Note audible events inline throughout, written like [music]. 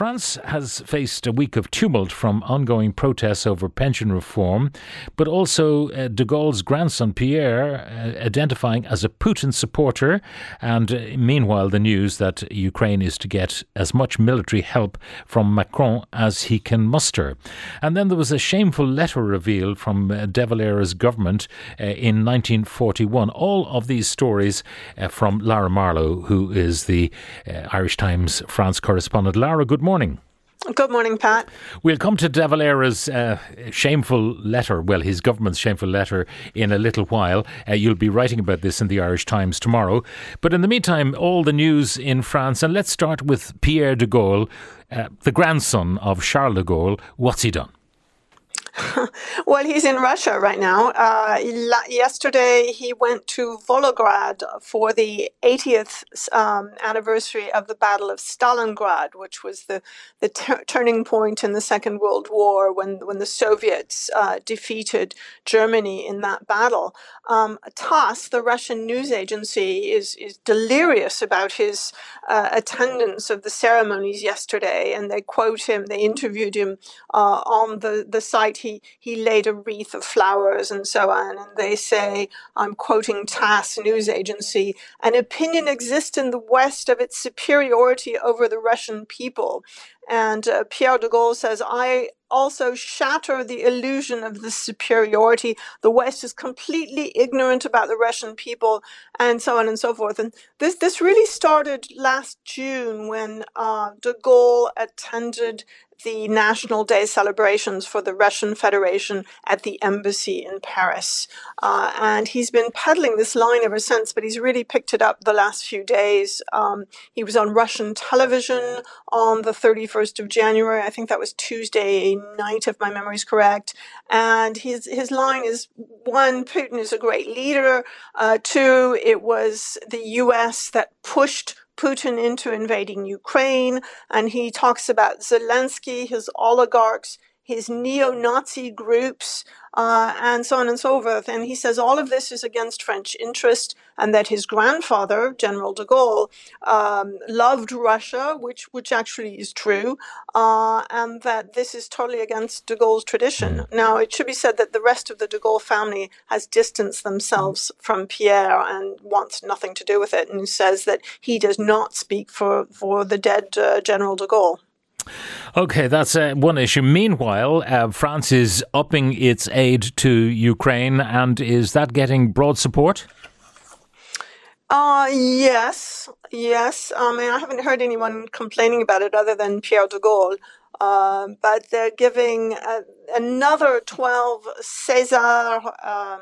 France has faced a week of tumult from ongoing protests over pension reform, but also uh, de Gaulle's grandson Pierre uh, identifying as a Putin supporter, and uh, meanwhile the news that Ukraine is to get as much military help from Macron as he can muster. And then there was a shameful letter revealed from uh, De Valera's government uh, in 1941. All of these stories uh, from Lara Marlowe, who is the Irish Times France correspondent. Lara, good morning. Good morning, Good morning, Pat. We'll come to De Valera's uh, shameful letter, well, his government's shameful letter, in a little while. Uh, you'll be writing about this in the Irish Times tomorrow. But in the meantime, all the news in France, and let's start with Pierre de Gaulle, uh, the grandson of Charles de Gaulle. What's he done? [laughs] Well, he's in Russia right now. Uh, yesterday, he went to Volgograd for the 80th um, anniversary of the Battle of Stalingrad, which was the, the tur turning point in the Second World War when, when the Soviets uh, defeated Germany in that battle. Um, TASS, the Russian news agency, is, is delirious about his uh, attendance of the ceremonies yesterday, and they quote him, they interviewed him uh, on the, the site he he laid a wreath of flowers and so on. And they say, I'm quoting TASS news agency, an opinion exists in the West of its superiority over the Russian people. And uh, Pierre de Gaulle says, I also shatter the illusion of the superiority. The West is completely ignorant about the Russian people, and so on and so forth. And this this really started last June when uh, de Gaulle attended the National Day celebrations for the Russian Federation at the embassy in Paris. Uh, and he's been peddling this line ever since, but he's really picked it up the last few days. Um, he was on Russian television on the 31st of January. I think that was Tuesday night, if my memory is correct. And his, his line is one, Putin is a great leader. Uh, two, it was the US that pushed Putin into invading Ukraine, and he talks about Zelensky, his oligarchs, his neo Nazi groups, uh, and so on and so forth. And he says all of this is against French interest, and that his grandfather, General de Gaulle, um, loved Russia, which, which actually is true, uh, and that this is totally against de Gaulle's tradition. Now, it should be said that the rest of the de Gaulle family has distanced themselves from Pierre and wants nothing to do with it, and says that he does not speak for, for the dead uh, General de Gaulle. Okay, that's uh, one issue. Meanwhile, uh, France is upping its aid to Ukraine, and is that getting broad support? Uh, yes, yes. I mean, I haven't heard anyone complaining about it other than Pierre de Gaulle. Uh, but they're giving uh, another 12 César, um,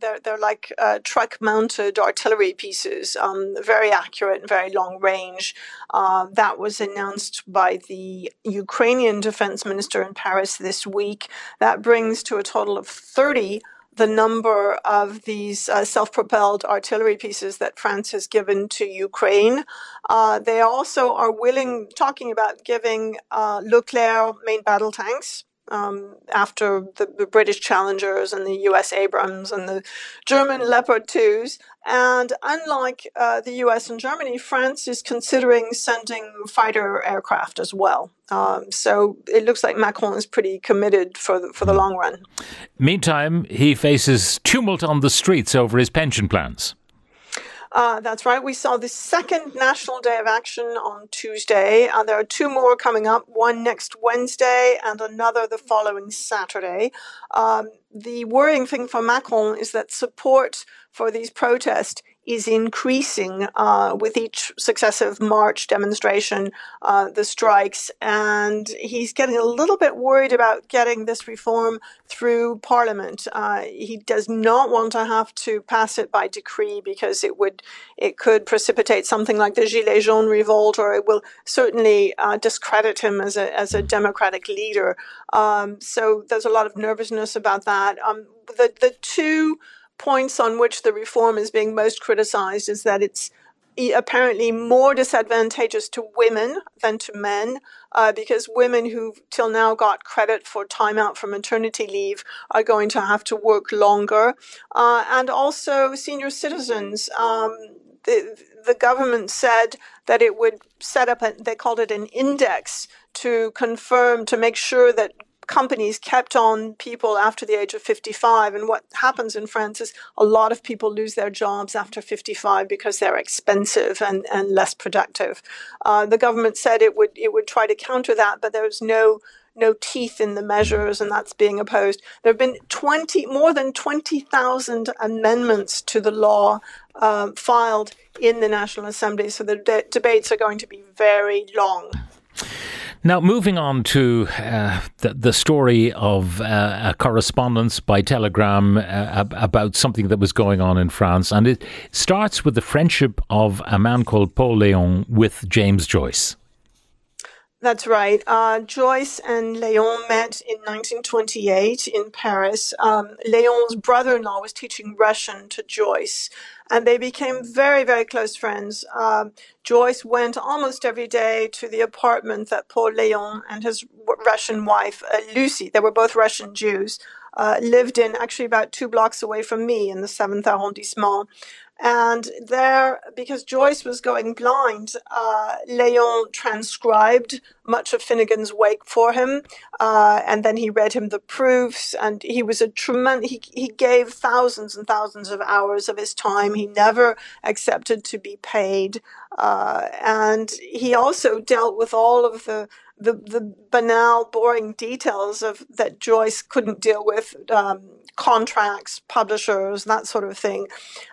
they're, they're like uh, truck mounted artillery pieces, um, very accurate and very long range. Uh, that was announced by the Ukrainian defense minister in Paris this week. That brings to a total of 30 the number of these uh, self propelled artillery pieces that France has given to Ukraine. Uh, they also are willing, talking about giving uh, Leclerc main battle tanks. Um, after the, the British Challengers and the US Abrams and the German Leopard 2s. And unlike uh, the US and Germany, France is considering sending fighter aircraft as well. Um, so it looks like Macron is pretty committed for the, for the long run. Meantime, he faces tumult on the streets over his pension plans. Uh, that's right. We saw the second National Day of Action on Tuesday. Uh, there are two more coming up, one next Wednesday and another the following Saturday. Um, the worrying thing for Macron is that support for these protests is increasing uh, with each successive march demonstration, uh, the strikes, and he's getting a little bit worried about getting this reform through Parliament. Uh, he does not want to have to pass it by decree because it would it could precipitate something like the Gilets jaunes revolt, or it will certainly uh, discredit him as a as a democratic leader. Um, so there's a lot of nervousness about that. Um, the the two points on which the reform is being most criticized is that it's apparently more disadvantageous to women than to men uh, because women who till now got credit for time out for maternity leave are going to have to work longer. Uh, and also senior citizens um, the, the government said that it would set up, a, they called it an index to confirm, to make sure that companies kept on people after the age of 55. And what happens in France is a lot of people lose their jobs after 55 because they're expensive and, and less productive. Uh, the government said it would it would try to counter that, but there's no no teeth in the measures, and that's being opposed. There have been 20 more than 20,000 amendments to the law um, filed in the National Assembly, so the de- debates are going to be very long. Now, moving on to uh, the, the, story of uh, a correspondence by telegram uh, about something that was going on in France. And it starts with the friendship of a man called Paul Léon with James Joyce. That's right. Uh, Joyce and Léon met in 1928 in Paris. Um, Léon's brother in law was teaching Russian to Joyce and they became very, very close friends. Um, Joyce went almost every day to the apartment that Paul Léon and his Russian wife, uh, Lucy, they were both Russian Jews, uh, lived in, actually about two blocks away from me in the 7th arrondissement. And there, because Joyce was going blind, uh, Léon transcribed much of Finnegans Wake for him, uh, and then he read him the proofs. And he was a tremendous. He he gave thousands and thousands of hours of his time. He never accepted to be paid, uh, and he also dealt with all of the the, the banal, boring details of that Joyce couldn't deal with, um, contracts, publishers, that sort of thing.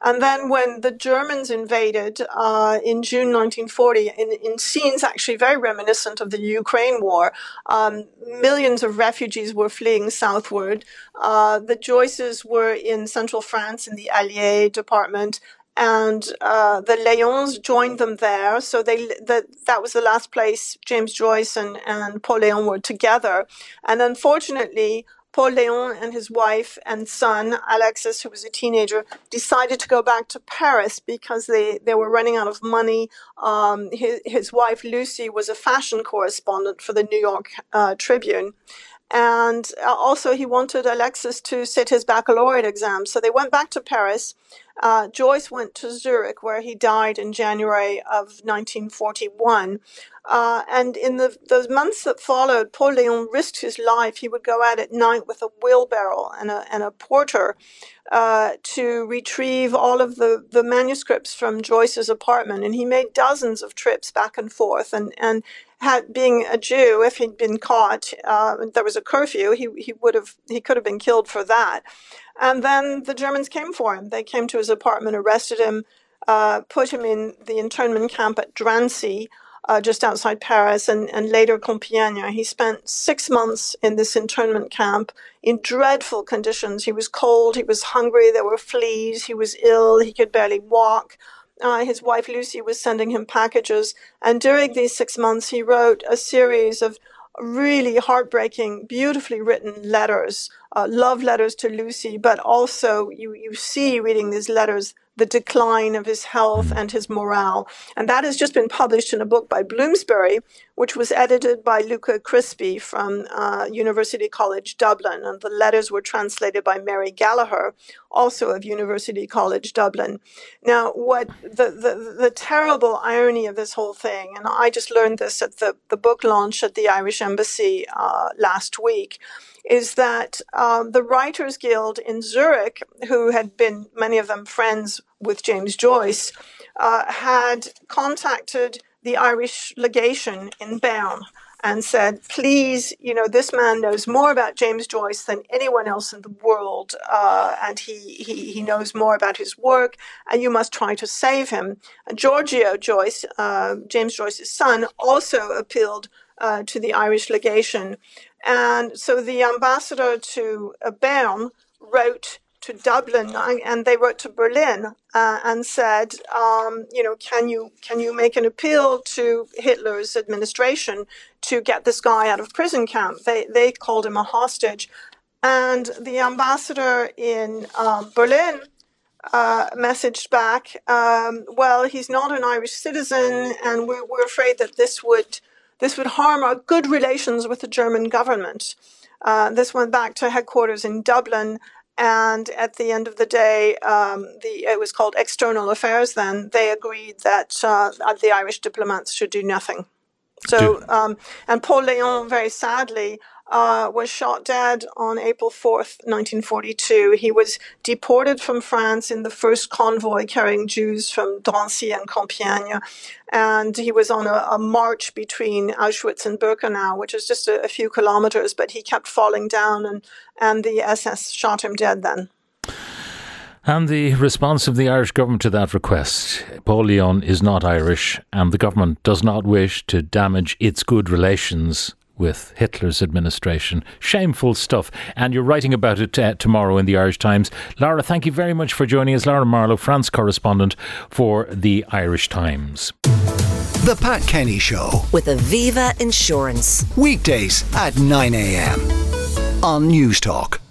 And then when the Germans invaded uh, in June 1940, in, in, scenes actually very reminiscent of the Ukraine war, um, millions of refugees were fleeing southward. Uh, the Joyces were in central France in the Allier department and uh, the Léons joined them there. So they that that was the last place James Joyce and, and Paul Léon were together. And unfortunately, Paul Léon and his wife and son, Alexis, who was a teenager, decided to go back to Paris because they, they were running out of money. Um, his, his wife, Lucy, was a fashion correspondent for the New York uh, Tribune. And uh, also, he wanted Alexis to sit his baccalaureate exam. So they went back to Paris. Uh, Joyce went to Zurich, where he died in January of 1941. Uh, and in the those months that followed, Paul Léon risked his life. He would go out at night with a wheelbarrow and a, and a porter uh, to retrieve all of the, the manuscripts from Joyce's apartment. And he made dozens of trips back and forth. And, and had being a Jew, if he'd been caught, uh, there was a curfew. He he would have he could have been killed for that. And then the Germans came for him. They came to his apartment, arrested him, uh, put him in the internment camp at Drancy, uh, just outside Paris, and, and later Compiègne. He spent six months in this internment camp in dreadful conditions. He was cold, he was hungry, there were fleas, he was ill, he could barely walk uh, his wife Lucy was sending him packages. And during these six months, he wrote a series of really heartbreaking, beautifully written letters, uh, love letters to Lucy, but also you, you see reading these letters the decline of his health mm. and his morale. And that has just been published in a book by Bloomsbury, which was edited by Luca Crispi from uh, University College Dublin. And the letters were translated by Mary Gallagher, also of University College Dublin. Now, what the, the, the terrible irony of this whole thing, and I just learned this at the, the book launch at the Irish Embassy uh, last week, is that um, the Writers Guild in Zurich, who had been many of them friends with James Joyce, uh, had contacted the Irish legation in Bern and said, please, you know, this man knows more about James Joyce than anyone else in the world, uh, and he, he, he knows more about his work, and you must try to save him. And Giorgio Joyce, uh, James Joyce's son, also appealed uh, to the Irish legation and so the ambassador to uh, Bern wrote to Dublin and they wrote to Berlin uh, and said, um, you know, can you can you make an appeal to Hitler's administration to get this guy out of prison camp? They they called him a hostage, and the ambassador in um, Berlin uh, messaged back, um, well, he's not an Irish citizen, and we're, we're afraid that this would this would harm our good relations with the German government. Uh, this went back to headquarters in Dublin, and at the end of the day, um, the it was called External Affairs. Then they agreed that uh, the Irish diplomats should do nothing. So, um, and Paul Léon, very sadly, uh, was shot dead on April 4th, 1942. He was deported from France in the first convoy carrying Jews from Drancy and Compiègne. And he was on a, a march between Auschwitz and Birkenau, which is just a, a few kilometers, but he kept falling down and, and the SS shot him dead then. And the response of the Irish government to that request Paul Léon is not Irish, and the government does not wish to damage its good relations with Hitler's administration. Shameful stuff. And you're writing about it uh, tomorrow in the Irish Times. Laura, thank you very much for joining us. Laura Marlowe, France correspondent for the Irish Times. The Pat Kenny Show. With Aviva Insurance. Weekdays at 9 a.m. on Newstalk.